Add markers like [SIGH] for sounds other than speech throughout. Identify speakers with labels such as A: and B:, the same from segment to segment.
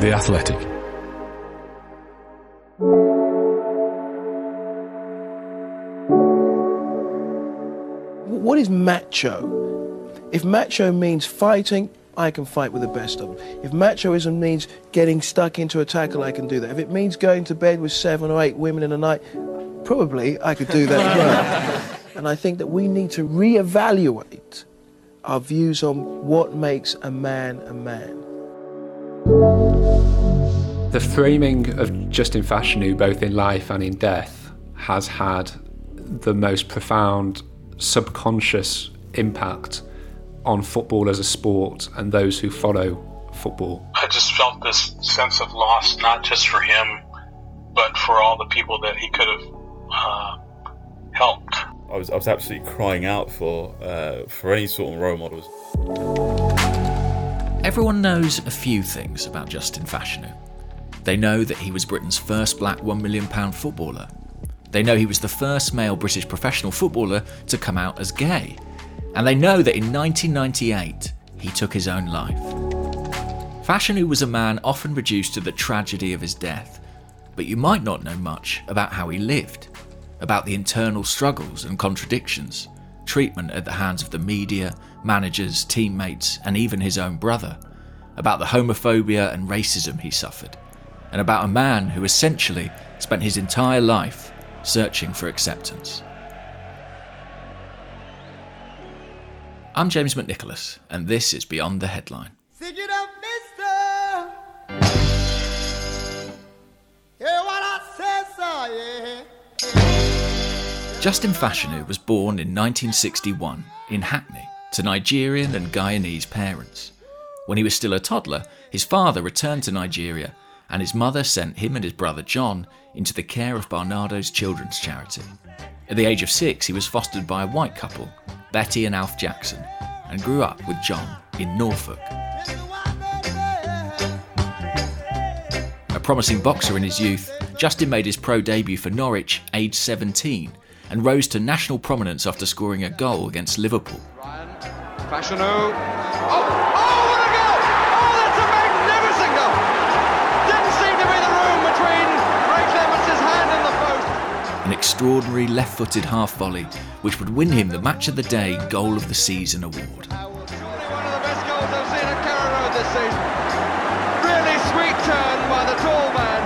A: The Athletic.
B: What is macho? If macho means fighting, I can fight with the best of them. If machoism means getting stuck into a tackle, I can do that. If it means going to bed with seven or eight women in a night, probably I could do that as well. [LAUGHS] and I think that we need to reevaluate our views on what makes a man a man.
C: The framing of Justin Fashanu, both in life and in death, has had the most profound subconscious impact on football as a sport and those who follow football.
D: I just felt this sense of loss, not just for him, but for all the people that he could have uh, helped.
E: I was, I was absolutely crying out for uh, for any sort of role models.
F: Everyone knows a few things about Justin Fashanu. They know that he was Britain's first black £1 million footballer. They know he was the first male British professional footballer to come out as gay. And they know that in 1998, he took his own life. Fashanu was a man often reduced to the tragedy of his death, but you might not know much about how he lived, about the internal struggles and contradictions, treatment at the hands of the media, managers, teammates, and even his own brother, about the homophobia and racism he suffered, and about a man who essentially spent his entire life searching for acceptance. I'm James McNicholas, and this is Beyond the Headline. Justin Fashanu was born in 1961 in Hackney to Nigerian and Guyanese parents. When he was still a toddler, his father returned to Nigeria and his mother sent him and his brother John into the care of Barnardo's Children's Charity. At the age of six, he was fostered by a white couple, Betty and Alf Jackson, and grew up with John in Norfolk. A promising boxer in his youth, Justin made his pro debut for Norwich aged 17 and rose to national prominence after scoring a goal against Liverpool.
G: Fashanu.
F: An extraordinary left footed half volley, which would win him the Match of the Day Goal of the Season award.
G: Surely one of the best goals I've seen at Carrow Road this season. Really sweet turn by the tall man.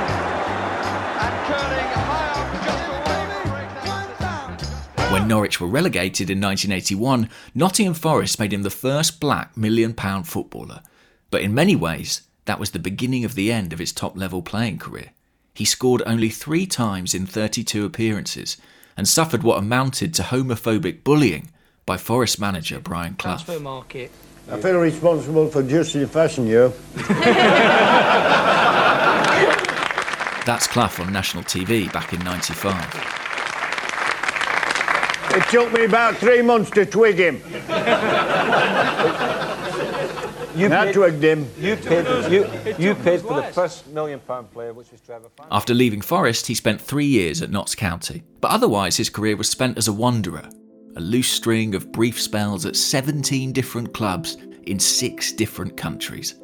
G: And curling high up just away from Ray Clemence
F: When Norwich were relegated in 1981, Nottingham Forest made him the first black million pound footballer. But in many ways, that was the beginning of the end of his top level playing career. He scored only three times in 32 appearances and suffered what amounted to homophobic bullying by Forest manager Brian Clough.
H: market.
I: I feel responsible for Justin you. [LAUGHS]
F: That's Clough on national TV back in 95.
I: It took me about three months to twig him. [LAUGHS]
J: You
I: I
J: paid,
I: twigged him.
J: you paid, you, you paid for the first million pound player, which was Trevor Fan.
F: After leaving Forest, he spent three years at Notts County. But otherwise, his career was spent as a wanderer, a loose string of brief spells at 17 different clubs in six different countries.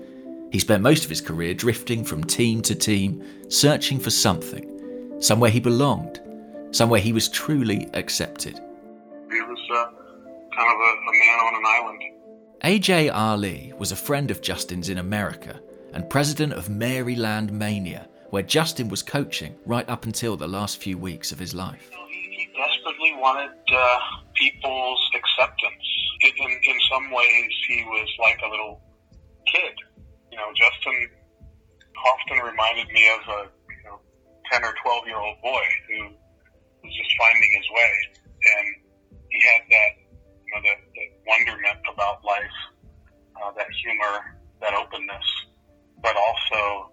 F: He spent most of his career drifting from team to team, searching for something, somewhere he belonged, somewhere he was truly accepted.
D: He was uh, kind of a, a man on an island.
F: AJ Ali was a friend of Justin's in America and president of Maryland Mania, where Justin was coaching right up until the last few weeks of his life.
D: He, he desperately wanted uh, people's acceptance. In, in, some ways, he was like a little kid. You know, Justin often reminded me of a you know, 10 or 12 year old boy who was just finding his way. And he had that, know, that, that wonderment about life, uh, that humor, that openness, but also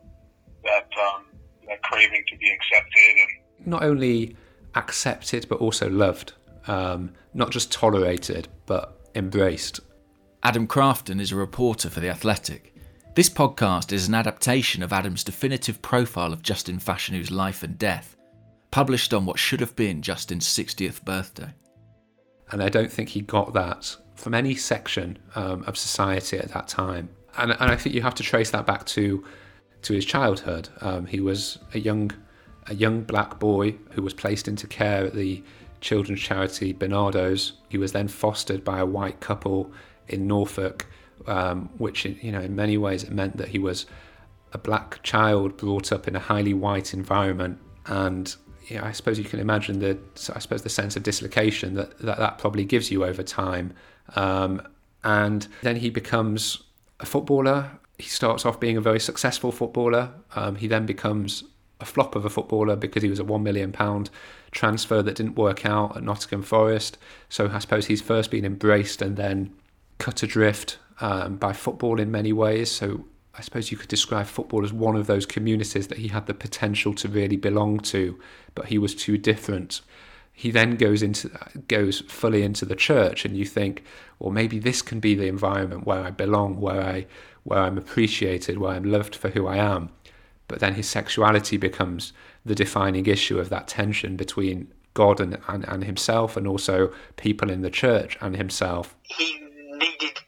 D: that, um, that craving to be accepted and
C: Not only accepted, but also loved. Um, not just tolerated, but embraced.
F: Adam Crafton is a reporter for The Athletic. This podcast is an adaptation of Adam's definitive profile of Justin Fashanu's life and death, published on what should have been Justin's 60th birthday.
C: And I don't think he got that from any section um, of society at that time. And, and I think you have to trace that back to to his childhood. Um, he was a young a young black boy who was placed into care at the children's charity Barnardo's. He was then fostered by a white couple in Norfolk, um, which you know in many ways it meant that he was a black child brought up in a highly white environment and you know, I suppose you can imagine the I suppose the sense of dislocation that that, that probably gives you over time. Um, and then he becomes a footballer. He starts off being a very successful footballer. Um, he then becomes a flop of a footballer because he was a one million pound transfer that didn't work out at Nottingham Forest. So I suppose he's first been embraced and then cut adrift um, by football in many ways. So I suppose you could describe football as one of those communities that he had the potential to really belong to, but he was too different. He then goes into goes fully into the church, and you think, well, maybe this can be the environment where I belong, where I where I'm appreciated, where I'm loved for who I am. But then his sexuality becomes the defining issue of that tension between God and, and, and himself, and also people in the church and himself.
A: He needed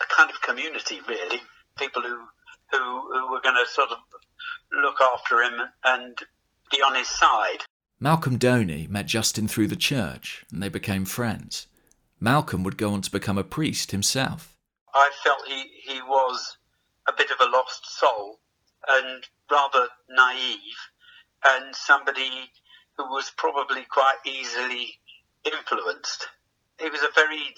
A: a kind of community, really people who who, who were going to sort of look after him and be on his side.
F: Malcolm Doney met Justin through the church and they became friends. Malcolm would go on to become a priest himself.
A: I felt he, he was a bit of a lost soul and rather naive and somebody who was probably quite easily influenced. He was a very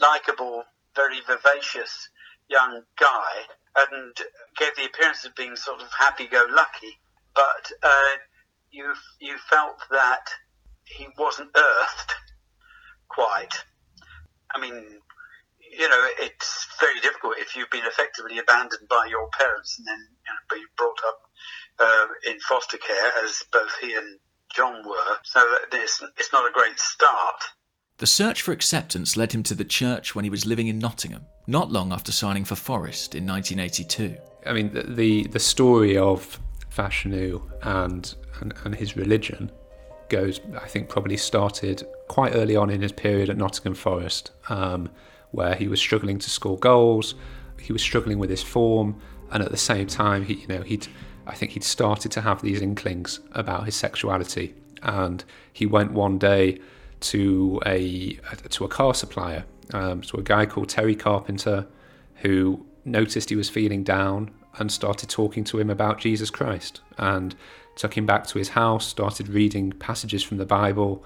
A: likable, very vivacious young guy and gave the appearance of being sort of happy-go-lucky, but uh, you you felt that he wasn't earthed quite. I mean, you know, it's very difficult if you've been effectively abandoned by your parents and then you know, be brought up uh, in foster care, as both he and John were. So it's, it's not a great start.
F: The search for acceptance led him to the church when he was living in Nottingham, not long after signing for Forest in 1982. I
C: mean, the the, the story of Fashanu and, and and his religion goes, I think, probably started quite early on in his period at Nottingham Forest, um, where he was struggling to score goals, he was struggling with his form, and at the same time, he you know he'd I think he'd started to have these inklings about his sexuality, and he went one day to a to a car supplier, um, to a guy called Terry Carpenter, who noticed he was feeling down and started talking to him about Jesus Christ, and took him back to his house, started reading passages from the Bible,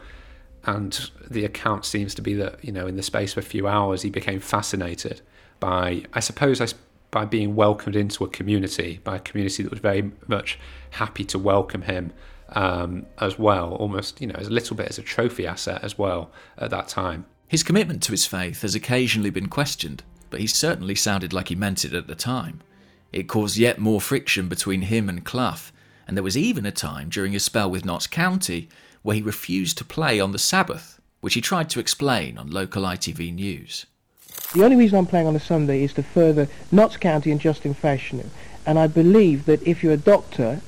C: and the account seems to be that you know in the space of a few hours he became fascinated by, I suppose, by being welcomed into a community, by a community that was very much happy to welcome him um, as well, almost you know as a little bit as a trophy asset as well at that time.
F: His commitment to his faith has occasionally been questioned, but he certainly sounded like he meant it at the time. It caused yet more friction between him and Clough, and there was even a time during his spell with Notts County where he refused to play on the Sabbath, which he tried to explain on local ITV News.
K: The only reason I'm playing on a Sunday is to further Notts County and Justin Fashanu. And I believe that if you're a doctor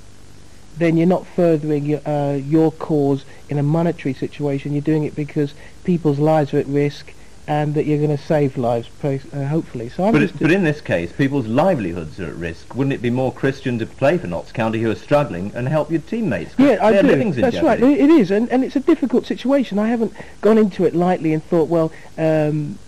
K: then you're not furthering your, uh, your cause in a monetary situation. You're doing it because people's lives are at risk and that you're going to save lives, uh, hopefully. So I'm
H: but, it, but in this case, people's livelihoods are at risk. Wouldn't it be more Christian to play for Notts County who are struggling and help your teammates?
K: Yeah, I do. That's right. It is, and, and it's a difficult situation. I haven't gone into it lightly and thought, well, um,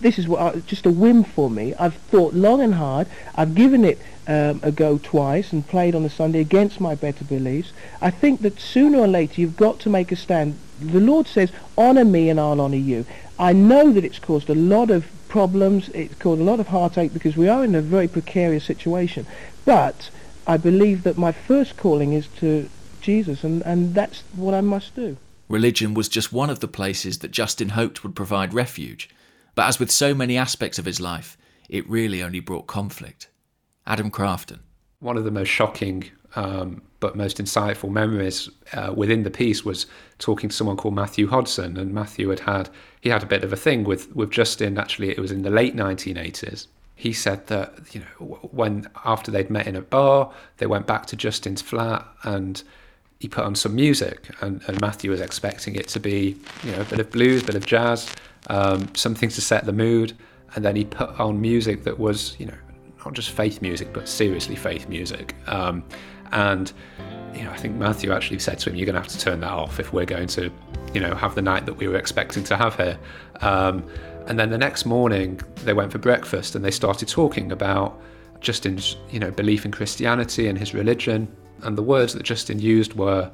K: this is what I, just a whim for me. I've thought long and hard. I've given it um, a go twice and played on a Sunday against my better beliefs. I think that sooner or later you've got to make a stand. The Lord says, honour me and I'll honour you. I know that it's caused a lot of problems. It's caused a lot of heartache because we are in a very precarious situation. But I believe that my first calling is to Jesus and, and that's what I must do.
F: Religion was just one of the places that Justin hoped would provide refuge. But as with so many aspects of his life, it really only brought conflict. Adam Crafton.
C: One of the most shocking um, but most insightful memories uh, within the piece was talking to someone called Matthew Hodson, and Matthew had had he had a bit of a thing with with Justin. Actually, it was in the late 1980s. He said that you know when after they'd met in a bar, they went back to Justin's flat and he put on some music, and, and Matthew was expecting it to be you know a bit of blues, a bit of jazz, um, something to set the mood, and then he put on music that was you know not just faith music, but seriously faith music. Um, and you know, I think Matthew actually said to him, "You're going to have to turn that off if we're going to, you know, have the night that we were expecting to have here." Um, and then the next morning, they went for breakfast and they started talking about Justin's, you know, belief in Christianity and his religion. And the words that Justin used were,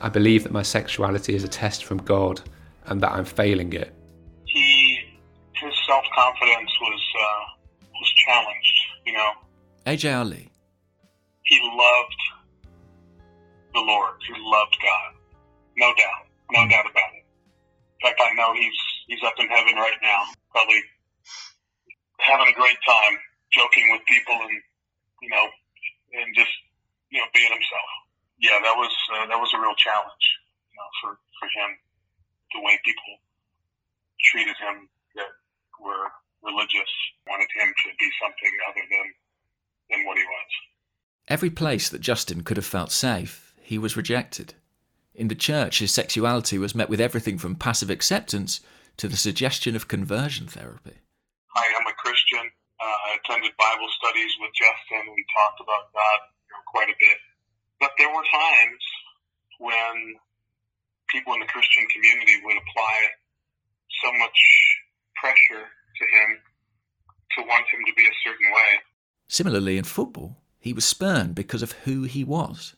C: "I believe that my sexuality is a test from God, and that I'm failing it."
D: Self confidence was uh, was challenged. You know,
F: AJ Ali.
D: he loved the Lord. He loved God. No doubt. No doubt about it. In fact, I know he's he's up in heaven right now, probably having a great time, joking with people, and you know, and just you know, being himself. Yeah, that was uh, that was a real challenge, you know, for for him, the way people treated him that were religious, wanted him to be something other than than what he was.
F: Every place that Justin could have felt safe, he was rejected. In the church, his sexuality was met with everything from passive acceptance to the suggestion of conversion therapy.
D: I am a Christian. Uh, I attended Bible studies with Justin. We talked about God you know, quite a bit. But there were times when people in the Christian community would apply so much pressure to him to want him to be a certain way.
F: Similarly, in football, he was spurned because of who he was.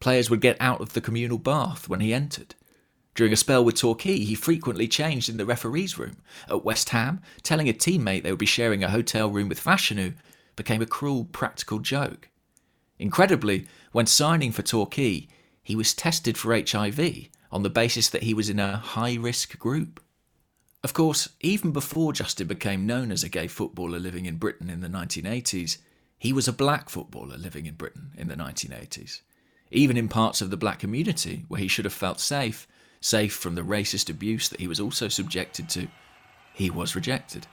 F: Players would get out of the communal bath when he entered. During a spell with Torquay, he frequently changed in the referee's room. At West Ham, telling a teammate they would be sharing a hotel room with Fashanu became a cruel practical joke. Incredibly, when signing for Torquay, he was tested for HIV on the basis that he was in a high risk group. Of course, even before Justin became known as a gay footballer living in Britain in the 1980s, he was a black footballer living in Britain in the 1980s. Even in parts of the black community where he should have felt safe, safe from the racist abuse that he was also subjected to, he was rejected.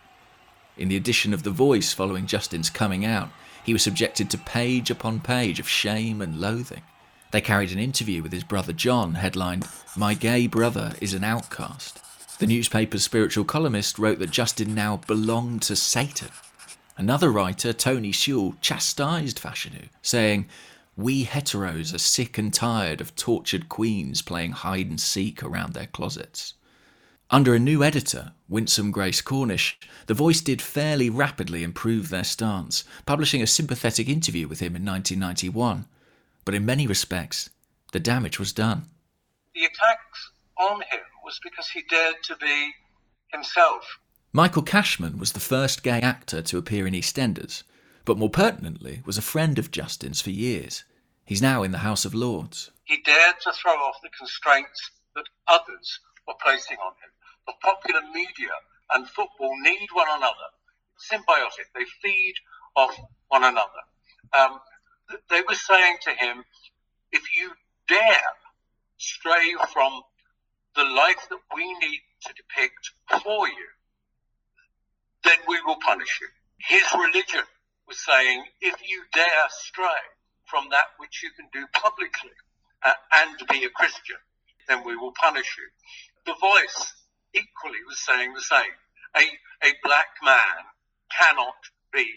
F: In the edition of The Voice following Justin's coming out, he was subjected to page upon page of shame and loathing. They carried an interview with his brother John, headlined, My Gay Brother is an Outcast. The newspaper's spiritual columnist wrote that Justin now belonged to Satan. Another writer, Tony Sewell, chastised Fashanu, saying, We heteros are sick and tired of tortured queens playing hide and seek around their closets. Under a new editor, Winsome Grace Cornish, The Voice did fairly rapidly improve their stance, publishing a sympathetic interview with him in 1991. But in many respects, the damage was done.
L: The attacks on him was because he dared to be himself.
F: Michael Cashman was the first gay actor to appear in EastEnders, but more pertinently was a friend of Justin's for years. He's now in the House of Lords.
L: He dared to throw off the constraints that others were placing on him. The popular media and football need one another. Symbiotic. They feed off one another. Um, they were saying to him, if you dare stray from the life that we need to depict for you, then we will punish you. His religion was saying, if you dare stray from that which you can do publicly uh, and be a Christian, then we will punish you. The voice equally was saying the same. A, a black man cannot be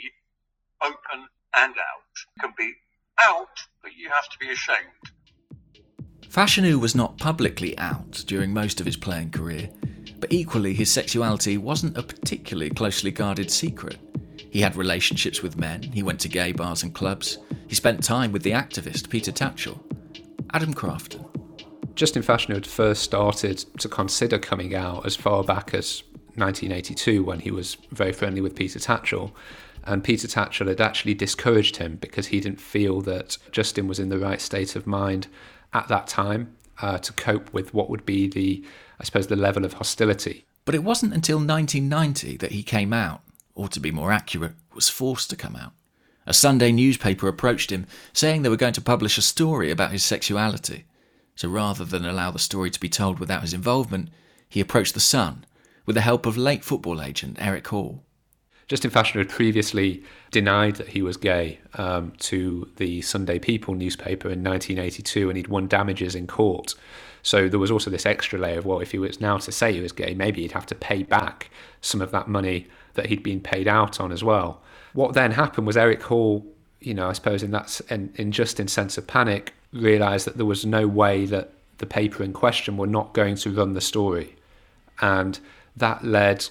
L: open and out. Can be out, but you have to be ashamed.
F: Fashanu was not publicly out during most of his playing career, but equally his sexuality wasn't a particularly closely guarded secret. He had relationships with men, he went to gay bars and clubs, he spent time with the activist Peter Tatchell. Adam Crafton.
C: Justin Fashanu had first started to consider coming out as far back as 1982 when he was very friendly with Peter Tatchell. And Peter Tatchell had actually discouraged him because he didn't feel that Justin was in the right state of mind at that time uh, to cope with what would be the, I suppose, the level of hostility.
F: But it wasn't until 1990 that he came out, or to be more accurate, was forced to come out. A Sunday newspaper approached him, saying they were going to publish a story about his sexuality. So rather than allow the story to be told without his involvement, he approached The Sun with the help of late football agent Eric Hall.
C: Justin Fashanu had previously denied that he was gay um, to the Sunday People newspaper in 1982, and he'd won damages in court. So there was also this extra layer of, well, if he was now to say he was gay, maybe he'd have to pay back some of that money that he'd been paid out on as well. what then happened was Eric Hall, you know, I suppose in that in, in Justin's sense of panic, realised that there was no way that the paper in question were not going to run the story, and that led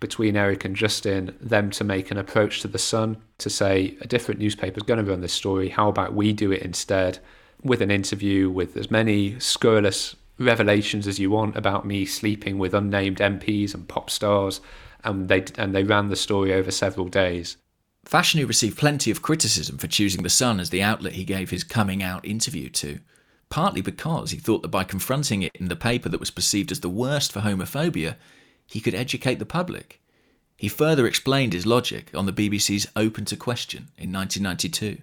C: between Eric and Justin them to make an approach to the Sun to say a different newspaper is going to run this story. How about we do it instead with an interview with as many scurrilous revelations as you want about me sleeping with unnamed MPs and pop stars, and they and they ran the story over several days.
F: Fashanu received plenty of criticism for choosing The Sun as the outlet he gave his coming out interview to, partly because he thought that by confronting it in the paper that was perceived as the worst for homophobia, he could educate the public. He further explained his logic on the BBC's Open to Question in 1992.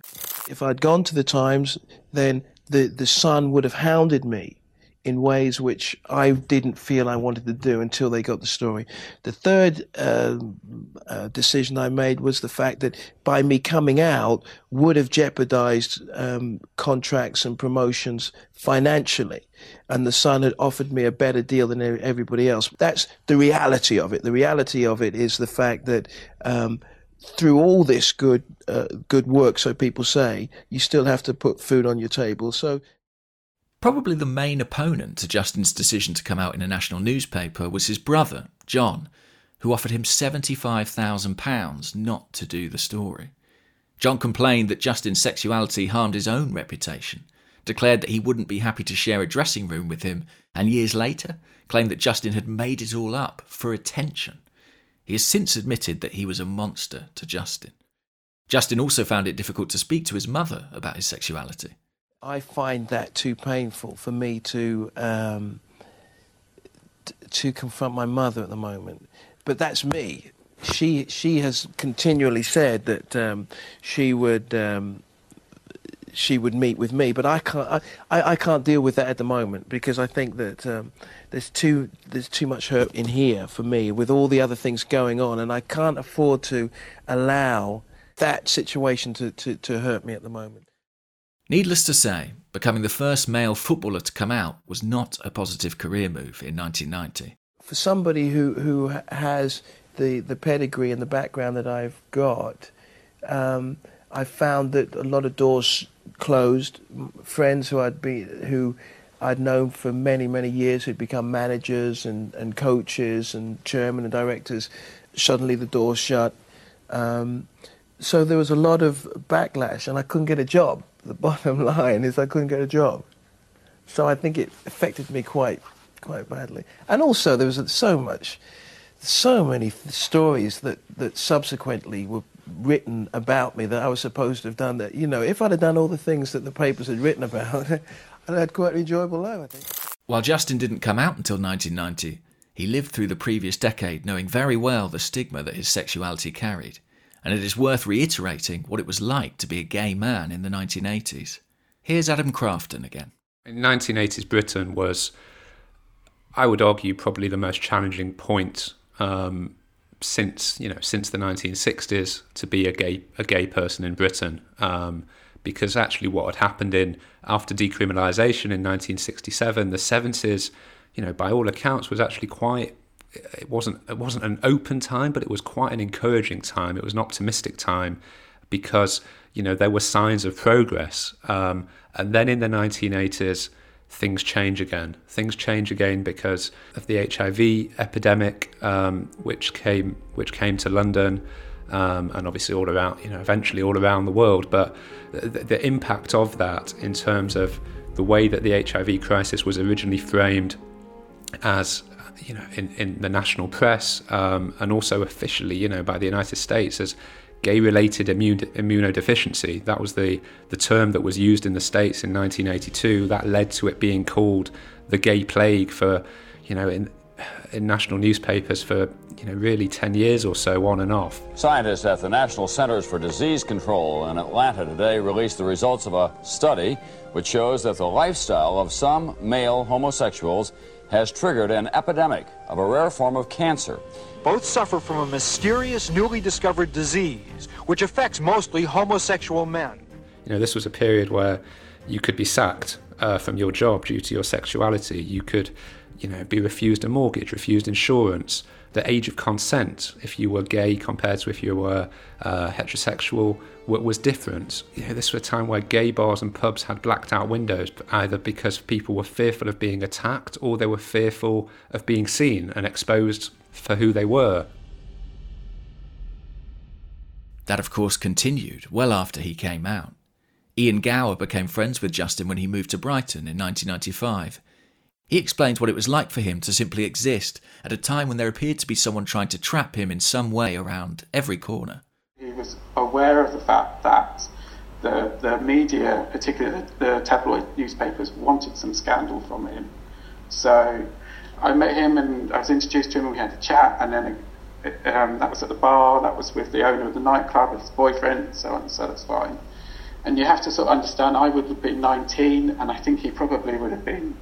B: If I'd gone to the Times, then the, the Sun would have hounded me in ways which I didn't feel I wanted to do until they got the story. The third uh, uh, decision I made was the fact that by me coming out would have jeopardized um, contracts and promotions financially. And the Sun had offered me a better deal than everybody else. That's the reality of it. The reality of it is the fact that. Um, through all this good uh, good work, so people say, you still have to put food on your table. So
F: Probably the main opponent to Justin's decision to come out in a national newspaper was his brother, John, who offered him £75,000 not to do the story. John complained that Justin's sexuality harmed his own reputation, declared that he wouldn't be happy to share a dressing room with him, and years later claimed that Justin had made it all up for attention. He has since admitted that he was a monster to Justin. Justin also found it difficult to speak to his mother about his sexuality.
B: I find that too painful for me to um, to confront my mother at the moment. But that's me. She she has continually said that um, she would um, she would meet with me, but I can't I, I can't deal with that at the moment because I think that um, there's too there's too much hurt in here for me with all the other things going on, and I can't afford to allow that situation to, to, to hurt me at the moment.
F: Needless to say, becoming the first male footballer to come out was not a positive career move in 1990.
B: For somebody who, who has the, the pedigree and the background that I've got, um, I found that a lot of doors closed. Friends who I'd be who I'd known for many many years who'd become managers and, and coaches and chairmen and directors. Suddenly the doors shut. Um, so there was a lot of backlash, and I couldn't get a job the bottom [LAUGHS] line is I couldn't get a job. So I think it affected me quite, quite badly. And also there was so much, so many stories that, that subsequently were written about me that I was supposed to have done that. You know, if I'd have done all the things that the papers had written about, [LAUGHS] I'd had quite an enjoyable life, I think.
F: While Justin didn't come out until 1990, he lived through the previous decade knowing very well the stigma that his sexuality carried and it is worth reiterating what it was like to be a gay man in the 1980s. Here's Adam Crafton again.
C: In 1980s Britain was, I would argue, probably the most challenging point um, since you know since the 1960s to be a gay a gay person in Britain. Um, because actually, what had happened in after decriminalisation in 1967, the 70s, you know, by all accounts, was actually quite it wasn't it wasn't an open time, but it was quite an encouraging time. It was an optimistic time because you know there were signs of progress. Um, and then in the 1980s, things change again. Things change again because of the HIV epidemic, um, which came which came to London. Um, and obviously all around, you know, eventually all around the world. But the, the impact of that in terms of the way that the HIV crisis was originally framed as you know, in, in the national press um, and also officially, you know, by the United States as gay-related immune, immunodeficiency. That was the, the term that was used in the States in 1982. That led to it being called the gay plague for, you know, in, in national newspapers for, you know, really 10 years or so on and off.
M: Scientists at the National Centers for Disease Control in Atlanta today released the results of a study which shows that the lifestyle of some male homosexuals has triggered an epidemic of a rare form of cancer.
N: Both suffer from a mysterious, newly discovered disease, which affects mostly homosexual men.
C: You know, this was a period where you could be sacked uh, from your job due to your sexuality. You could, you know, be refused a mortgage, refused insurance. The age of consent, if you were gay compared to if you were uh, heterosexual, was different. You know, this was a time where gay bars and pubs had blacked out windows, either because people were fearful of being attacked or they were fearful of being seen and exposed for who they were.
F: That, of course, continued well after he came out. Ian Gower became friends with Justin when he moved to Brighton in 1995. He explained what it was like for him to simply exist at a time when there appeared to be someone trying to trap him in some way around every corner.
O: He was aware of the fact that the, the media, particularly the, the tabloid newspapers, wanted some scandal from him. So I met him and I was introduced to him and we had a chat and then um, that was at the bar, that was with the owner of the nightclub, his boyfriend, so on, so that's fine. And you have to sort of understand, I would have been 19 and I think he probably would have been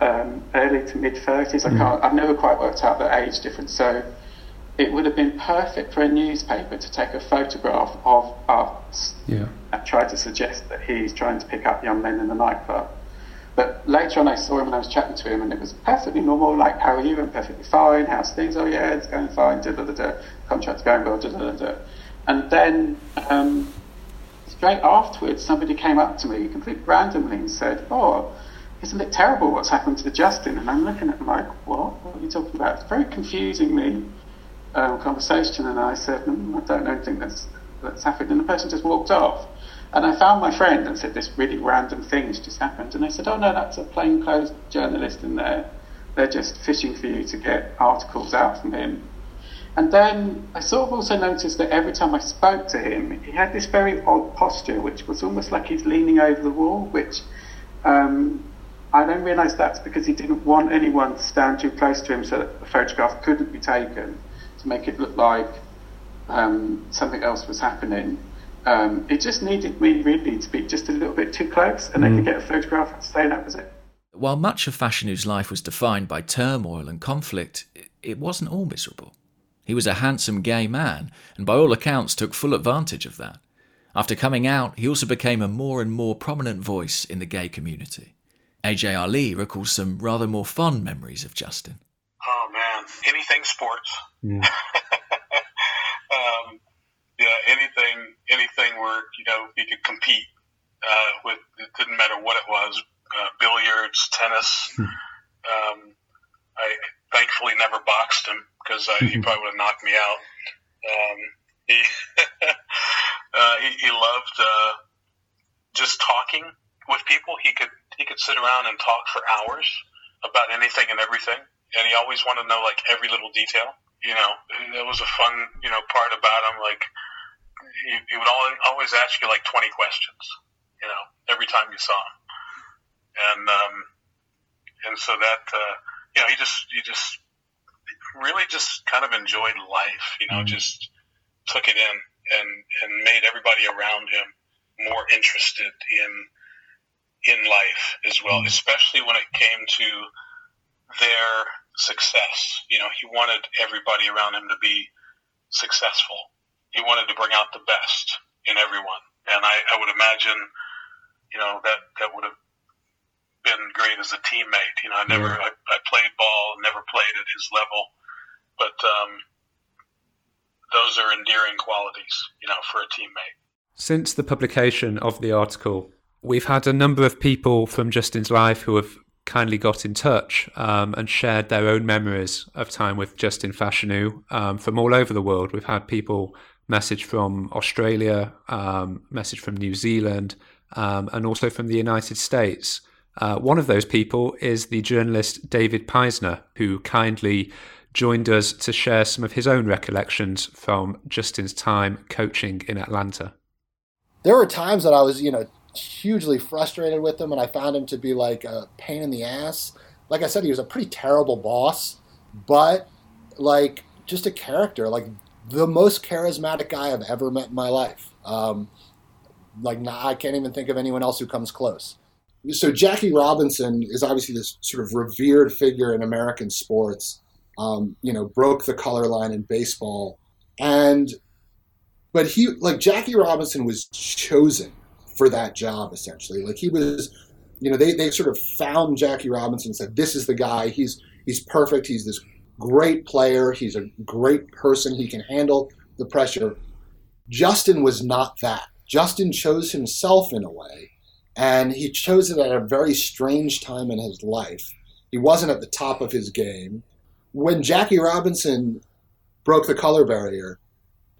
O: um, early to mid 30s. I mm. can't. I've never quite worked out the age difference. So it would have been perfect for a newspaper to take a photograph of us
C: yeah.
O: and try to suggest that he's trying to pick up young men in the nightclub. But later on, I saw him and I was chatting to him, and it was perfectly normal. Like, how are you? I'm perfectly fine. How's things? Oh yeah, it's going fine. Da da da da. Contract's going well. Da da da da. And then um, straight afterwards, somebody came up to me completely randomly and said, "Oh." Isn't it terrible what's happened to Justin? And I'm looking at him like, what? What are you talking about? It's very confusingly um, conversation. And I said, mm, I don't know anything that's, that's happened. And the person just walked off. And I found my friend and said, this really random thing has just happened. And they said, oh no, that's a plainclothes journalist in there. They're just fishing for you to get articles out from him. And then I sort of also noticed that every time I spoke to him, he had this very odd posture, which was almost like he's leaning over the wall, which um, I then realised that's because he didn't want anyone to stand too close to him so that the photograph couldn't be taken to make it look like um, something else was happening. Um, it just needed me really to be just a little bit too close and mm. they could get a photograph and say that was it.
F: While much of Fashanu's life was defined by turmoil and conflict, it wasn't all miserable. He was a handsome gay man, and by all accounts took full advantage of that. After coming out, he also became a more and more prominent voice in the gay community. AJ Ali recalls some rather more fun memories of Justin.
D: Oh man, anything sports. Mm. [LAUGHS] um, yeah, anything, anything where you know he could compete uh, with. It didn't matter what it was: uh, billiards, tennis. Hmm. um, I thankfully never boxed him because he [LAUGHS] probably would have knocked me out. Um, he, [LAUGHS] uh, he, he loved uh, just talking with people. He could he could sit around and talk for hours about anything and everything, and he always wanted to know like every little detail. You know, that was a fun you know part about him. Like he, he would always ask you like twenty questions. You know, every time you saw him, and um, and so that uh, you know he just he just really just kind of enjoyed life. You know, mm-hmm. just took it in and and made everybody around him more interested in in life as well, mm. especially when it came to their success. You know, he wanted everybody around him to be successful. He wanted to bring out the best in everyone. And I, I would imagine, you know, that, that would have been great as a teammate. You know, I never, I, I played ball, never played at his level, but, um, those are endearing qualities, you know, for a teammate.
C: Since the publication of the article, we've had a number of people from Justin's life who have kindly got in touch um, and shared their own memories of time with Justin Fashanu um, from all over the world. We've had people message from Australia, um, message from New Zealand, um, and also from the United States. Uh, one of those people is the journalist David Peisner, who kindly joined us to share some of his own recollections from Justin's time coaching in Atlanta.
P: There were times that I was, you know, hugely frustrated with him, and I found him to be like a pain in the ass. Like I said, he was a pretty terrible boss, but like just a character, like the most charismatic guy I've ever met in my life. Um, like I can't even think of anyone else who comes close. So Jackie Robinson is obviously this sort of revered figure in American sports. Um, you know, broke the color line in baseball, and but he like Jackie Robinson was chosen for that job essentially. Like he was, you know, they, they sort of found Jackie Robinson and said, this is the guy. He's he's perfect. He's this great player. He's a great person. He can handle the pressure. Justin was not that. Justin chose himself in a way, and he chose it at a very strange time in his life. He wasn't at the top of his game. When Jackie Robinson broke the color barrier,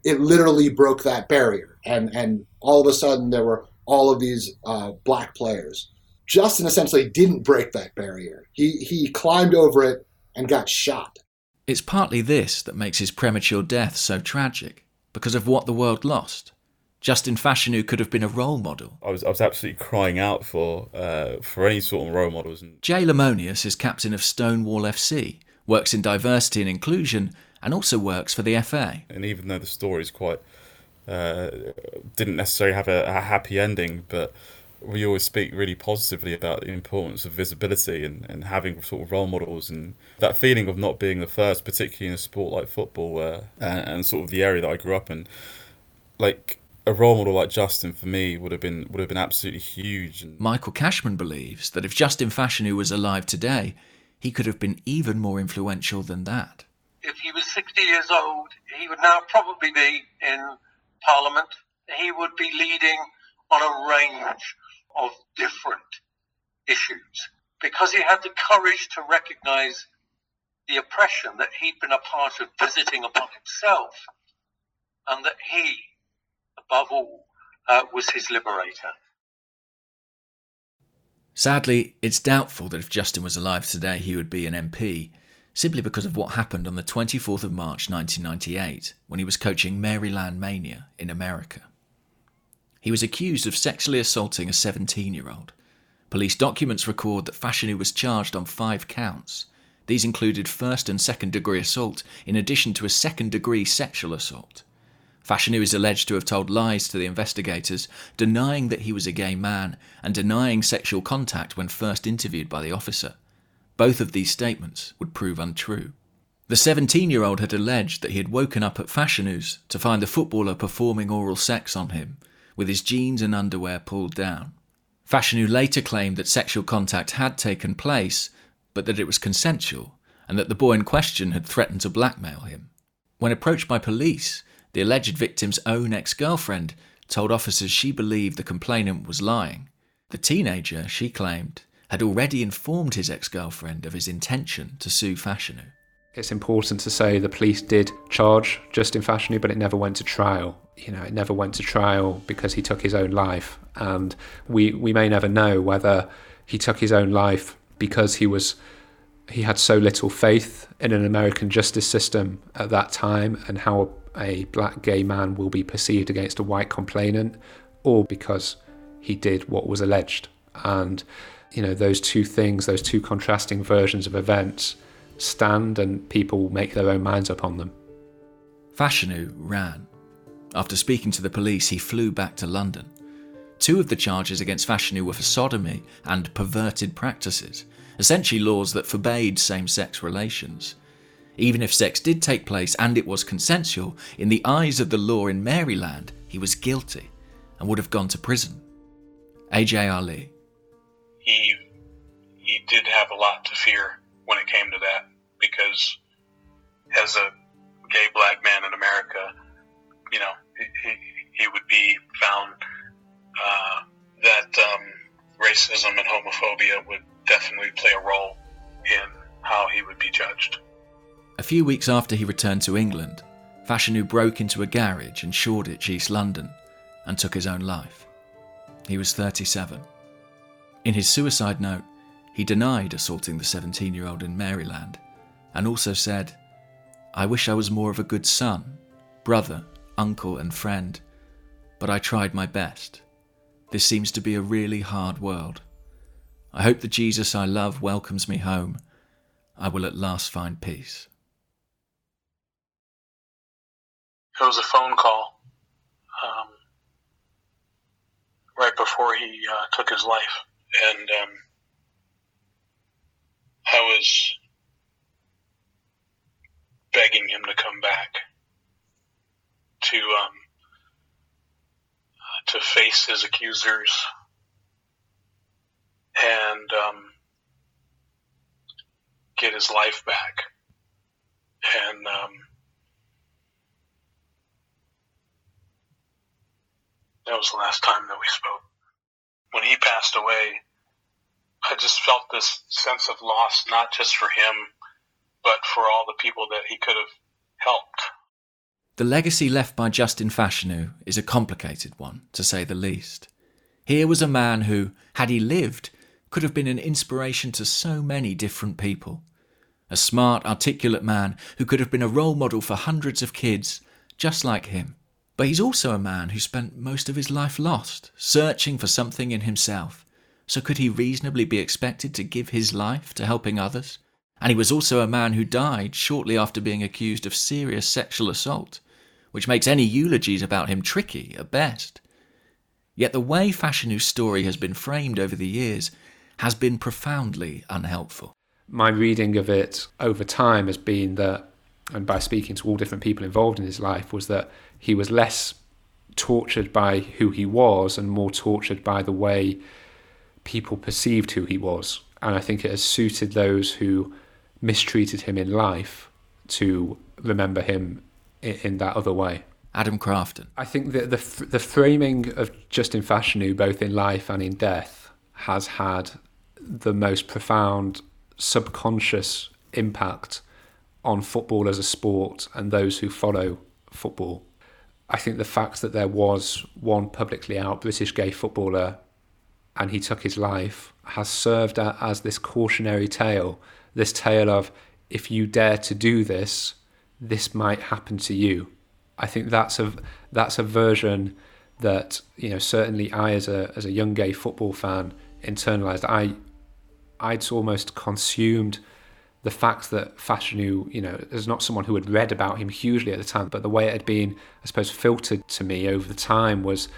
P: it literally broke that barrier, and and all of a sudden there were all of these uh, black players. Justin essentially didn't break that barrier. He he climbed over it and got shot.
F: It's partly this that makes his premature death so tragic, because of what the world lost. Justin Fashanu could have been a role model.
E: I was I was absolutely crying out for uh, for any sort of role models.
F: Jay Lamonius is captain of Stonewall FC, works in diversity and inclusion, and also works for the FA.
E: And even though the story is quite uh, didn't necessarily have a, a happy ending, but we always speak really positively about the importance of visibility and, and having sort of role models and that feeling of not being the first, particularly in a sport like football uh, and, and, sort of the area that I grew up in. Like a role model like Justin for me would have been would have been absolutely huge.
F: Michael Cashman believes that if Justin Fashanu was alive today, he could have been even more influential than that.
L: If he was 60 years old, he would now probably be in Parliament. He would be leading on a range of different issues because he had the courage to recognize the oppression that he'd been a part of visiting upon himself and that he, above all, uh, was his liberator.
F: Sadly, it's doubtful that if Justin was alive today, he would be an MP, simply because of what happened on the 24th of March 1998 when he was coaching Maryland Mania in America. He was accused of sexually assaulting a 17 year old. Police documents record that Fashanu was charged on five counts. These included first and second degree assault, in addition to a second degree sexual assault. Fashanu is alleged to have told lies to the investigators, denying that he was a gay man and denying sexual contact when first interviewed by the officer. Both of these statements would prove untrue. The 17 year old had alleged that he had woken up at Fashanu's to find the footballer performing oral sex on him with his jeans and underwear pulled down. Fashanu later claimed that sexual contact had taken place, but that it was consensual, and that the boy in question had threatened to blackmail him. When approached by police, the alleged victim's own ex girlfriend told officers she believed the complainant was lying. The teenager, she claimed, had already informed his ex girlfriend of his intention to sue Fashanu.
C: It's important to say the police did charge Justin Fashanu, but it never went to trial. You know, it never went to trial because he took his own life, and we we may never know whether he took his own life because he was he had so little faith in an American justice system at that time and how a black gay man will be perceived against a white complainant, or because he did what was alleged. And you know, those two things, those two contrasting versions of events stand and people make their own minds up on them.
F: Fashanu ran. After speaking to the police, he flew back to London. Two of the charges against Fashanu were for sodomy and perverted practices, essentially laws that forbade same sex relations. Even if sex did take place and it was consensual, in the eyes of the law in Maryland, he was guilty and would have gone to prison. AJ Ali.
D: He, he did have a lot to fear when it came to that because as a gay black man in America, you know, he, he would be found uh, that um, racism and homophobia would definitely play a role in how he would be judged.
F: A few weeks after he returned to England, Fashanu broke into a garage in Shoreditch, East London, and took his own life. He was 37. In his suicide note, he denied assaulting the 17 year old in Maryland and also said, I wish I was more of a good son, brother, uncle, and friend, but I tried my best. This seems to be a really hard world. I hope the Jesus I love welcomes me home. I will at last find peace.
D: It was a phone call um, right before he uh, took his life, and um, I was begging him to come back to um, to face his accusers and um, get his life back. And um, that was the last time that we spoke. When he passed away, I just felt this sense of loss, not just for him, but for all the people that he could have helped.
F: The legacy left by Justin Fashanu is a complicated one, to say the least. Here was a man who, had he lived, could have been an inspiration to so many different people. A smart, articulate man who could have been a role model for hundreds of kids just like him. But he's also a man who spent most of his life lost, searching for something in himself. So could he reasonably be expected to give his life to helping others? And he was also a man who died shortly after being accused of serious sexual assault, which makes any eulogies about him tricky at best. Yet the way Fashanu's story has been framed over the years has been profoundly unhelpful.
C: My reading of it over time has been that, and by speaking to all different people involved in his life, was that he was less tortured by who he was and more tortured by the way people perceived who he was. And I think it has suited those who mistreated him in life to remember him in, in that other way.
F: Adam Crafton.
C: I think that the the framing of Justin Fashanu, both in life and in death, has had the most profound subconscious impact on football as a sport and those who follow football. I think the fact that there was one publicly out British gay footballer and he took his life has served as this cautionary tale, this tale of if you dare to do this, this might happen to you. I think that's a that's a version that you know certainly I as a as a young gay football fan internalized. I I'd almost consumed the fact that Fashanu, you know, is not someone who had read about him hugely at the time, but the way it had been, I suppose, filtered to me over the time was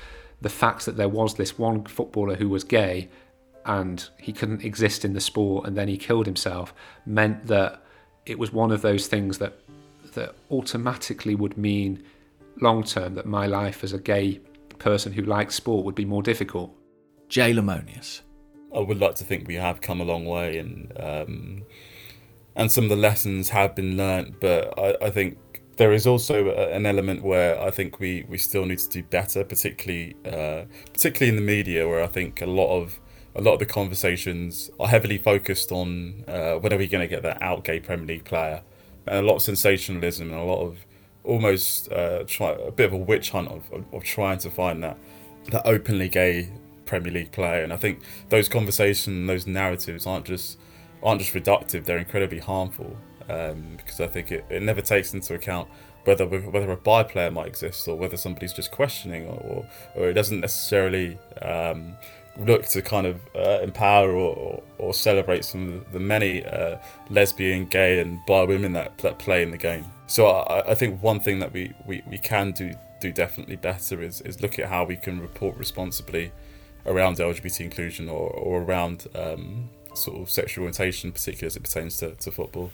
C: the fact that there was this one footballer who was gay and he couldn't exist in the sport and then he killed himself meant that it was one of those things that that automatically would mean long term that my life as a gay person who likes sport would be more difficult.
F: Jay Lamonius.
E: I would like to think we have come a long way and um, and some of the lessons have been learnt, but I, I think there is also an element where I think we, we still need to do better, particularly uh, particularly in the media, where I think a lot of a lot of the conversations are heavily focused on uh, when are we going to get that out gay Premier League player, and a lot of sensationalism and a lot of almost uh, try, a bit of a witch hunt of, of, of trying to find that that openly gay Premier League player. And I think those conversations, those narratives aren't just aren't just reductive; they're incredibly harmful um, because I think it, it never takes into account whether whether a bi player might exist or whether somebody's just questioning or or, or it doesn't necessarily um, look to kind of uh, empower or, or, or, celebrate some of the many uh, lesbian, gay, and bi women that, that play in the game. So I, I think one thing that we, we, we can do do definitely better is, is look at how we can report responsibly around LGBT inclusion or, or around um, sort of sexual orientation, particularly as it pertains to, to football.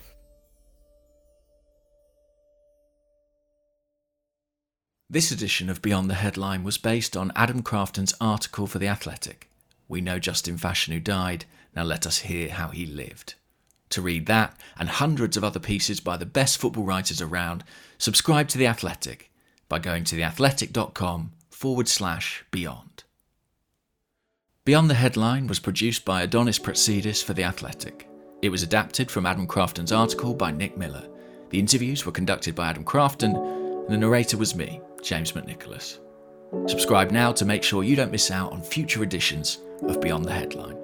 F: This edition of Beyond the Headline was based on Adam Crafton's article for The Athletic. We know Justin Fashanu died, now let us hear how he lived. To read that and hundreds of other pieces by the best football writers around, subscribe to The Athletic by going to theathletic.com forward slash beyond. Beyond the Headline was produced by Adonis Pratsidis for The Athletic. It was adapted from Adam Crafton's article by Nick Miller. The interviews were conducted by Adam Crafton, and the narrator was me, James McNicholas. Subscribe now to make sure you don't miss out on future editions of Beyond the Headline.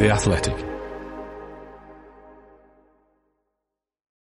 Q: The Athletic.